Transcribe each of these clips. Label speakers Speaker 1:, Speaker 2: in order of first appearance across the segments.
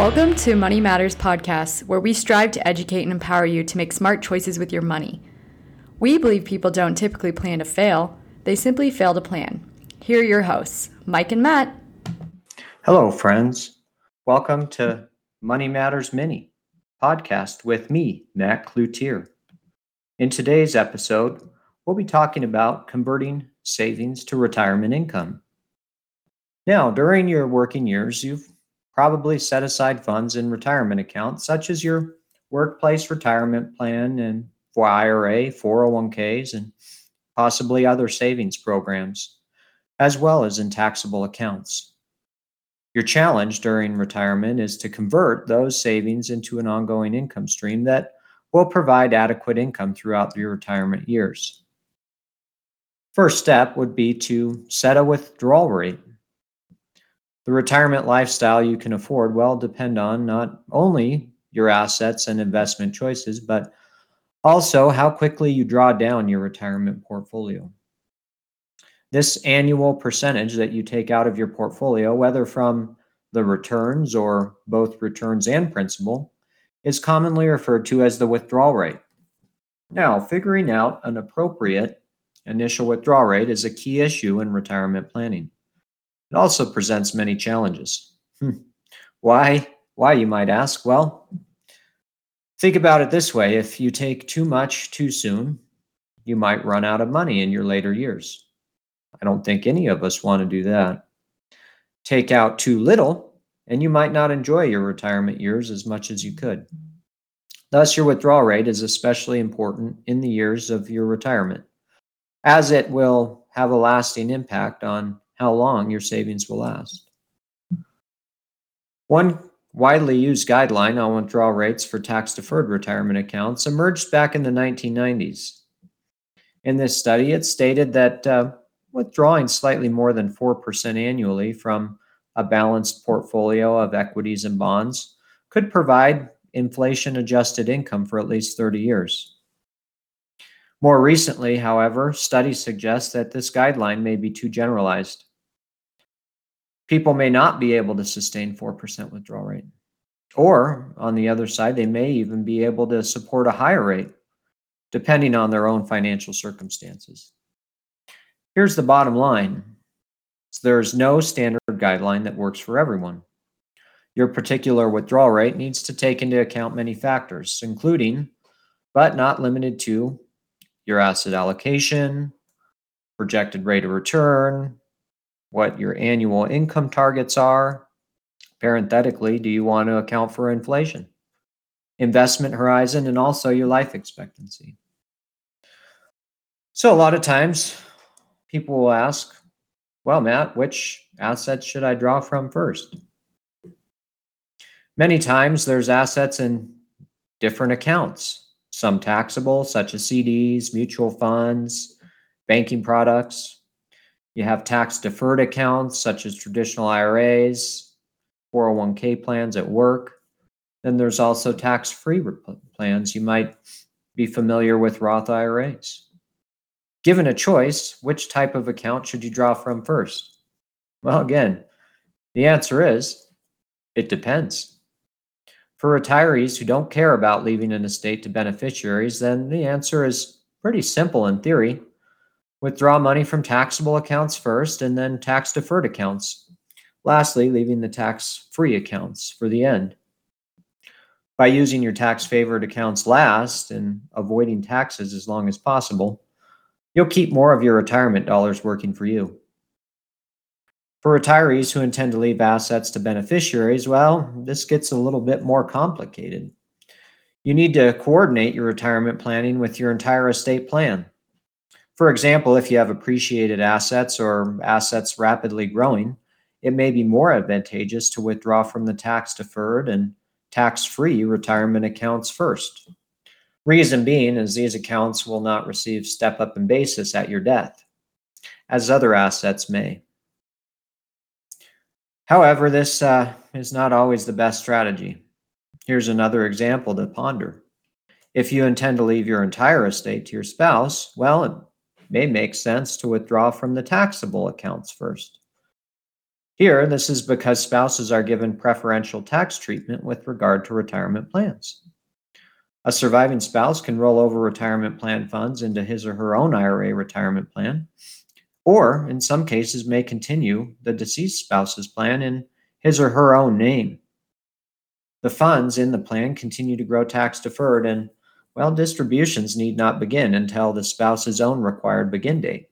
Speaker 1: Welcome to Money Matters Podcast, where we strive to educate and empower you to make smart choices with your money. We believe people don't typically plan to fail, they simply fail to plan. Here are your hosts, Mike and Matt.
Speaker 2: Hello, friends. Welcome to Money Matters Mini podcast with me, Matt Cloutier. In today's episode, we'll be talking about converting savings to retirement income. Now, during your working years, you've probably set aside funds in retirement accounts, such as your workplace retirement plan and for IRA, 401ks, and possibly other savings programs, as well as in taxable accounts. Your challenge during retirement is to convert those savings into an ongoing income stream that will provide adequate income throughout your retirement years. First step would be to set a withdrawal rate the retirement lifestyle you can afford will depend on not only your assets and investment choices, but also how quickly you draw down your retirement portfolio. This annual percentage that you take out of your portfolio, whether from the returns or both returns and principal, is commonly referred to as the withdrawal rate. Now, figuring out an appropriate initial withdrawal rate is a key issue in retirement planning. It also presents many challenges. Hmm. Why? Why, you might ask? Well, think about it this way if you take too much too soon, you might run out of money in your later years. I don't think any of us want to do that. Take out too little, and you might not enjoy your retirement years as much as you could. Thus, your withdrawal rate is especially important in the years of your retirement, as it will have a lasting impact on how long your savings will last. One widely used guideline on withdrawal rates for tax deferred retirement accounts emerged back in the 1990s. In this study, it stated that uh, withdrawing slightly more than 4% annually from a balanced portfolio of equities and bonds could provide inflation adjusted income for at least 30 years. More recently, however, studies suggest that this guideline may be too generalized people may not be able to sustain 4% withdrawal rate. Or on the other side, they may even be able to support a higher rate, depending on their own financial circumstances. Here's the bottom line there's no standard guideline that works for everyone. Your particular withdrawal rate needs to take into account many factors, including, but not limited to, your asset allocation, projected rate of return, what your annual income targets are. Parenthetically, do you want to account for inflation, investment horizon, and also your life expectancy? So, a lot of times people will ask, well, Matt, which assets should I draw from first? Many times there's assets in different accounts, some taxable, such as CDs, mutual funds, banking products, you have tax deferred accounts such as traditional IRAs, 401k plans at work. Then there's also tax free plans. You might be familiar with Roth IRAs. Given a choice, which type of account should you draw from first? Well, again, the answer is it depends. For retirees who don't care about leaving an estate to beneficiaries, then the answer is pretty simple in theory. Withdraw money from taxable accounts first and then tax deferred accounts. Lastly, leaving the tax free accounts for the end. By using your tax favored accounts last and avoiding taxes as long as possible, you'll keep more of your retirement dollars working for you. For retirees who intend to leave assets to beneficiaries, well, this gets a little bit more complicated. You need to coordinate your retirement planning with your entire estate plan. For example, if you have appreciated assets or assets rapidly growing, it may be more advantageous to withdraw from the tax deferred and tax free retirement accounts first. Reason being is these accounts will not receive step up in basis at your death, as other assets may. However, this uh, is not always the best strategy. Here's another example to ponder. If you intend to leave your entire estate to your spouse, well, may make sense to withdraw from the taxable accounts first. Here, this is because spouses are given preferential tax treatment with regard to retirement plans. A surviving spouse can roll over retirement plan funds into his or her own IRA retirement plan, or in some cases, may continue the deceased spouse's plan in his or her own name. The funds in the plan continue to grow tax deferred, and well, distributions need not begin until the spouse's own required begin date.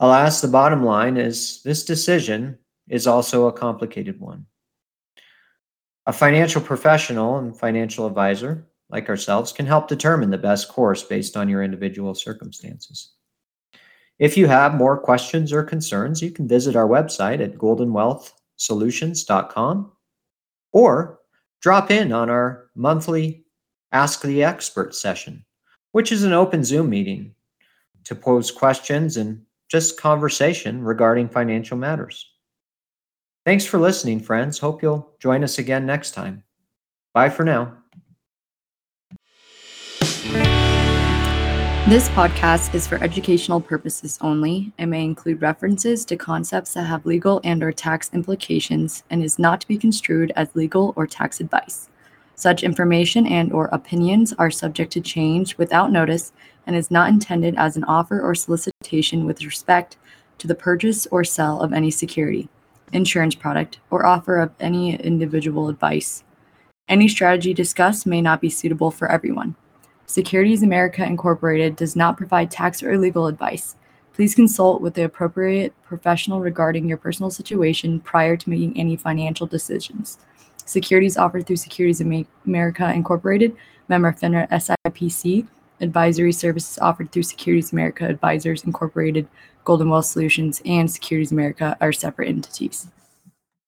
Speaker 2: Alas, the bottom line is this decision is also a complicated one. A financial professional and financial advisor, like ourselves, can help determine the best course based on your individual circumstances. If you have more questions or concerns, you can visit our website at goldenwealthsolutions.com or drop in on our monthly Ask the Expert session, which is an open Zoom meeting to pose questions and just conversation regarding financial matters. Thanks for listening, friends. Hope you'll join us again next time. Bye for now.
Speaker 1: This podcast is for educational purposes only and may include references to concepts that have legal and or tax implications and is not to be construed as legal or tax advice. Such information and or opinions are subject to change without notice and is not intended as an offer or solicitation with respect to the purchase or sale of any security, insurance product, or offer of any individual advice. Any strategy discussed may not be suitable for everyone. Securities America Incorporated does not provide tax or legal advice. Please consult with the appropriate professional regarding your personal situation prior to making any financial decisions. Securities offered through Securities America Incorporated, member FINRA SIPC, advisory services offered through Securities America Advisors Incorporated, Golden Wealth Solutions, and Securities America are separate entities.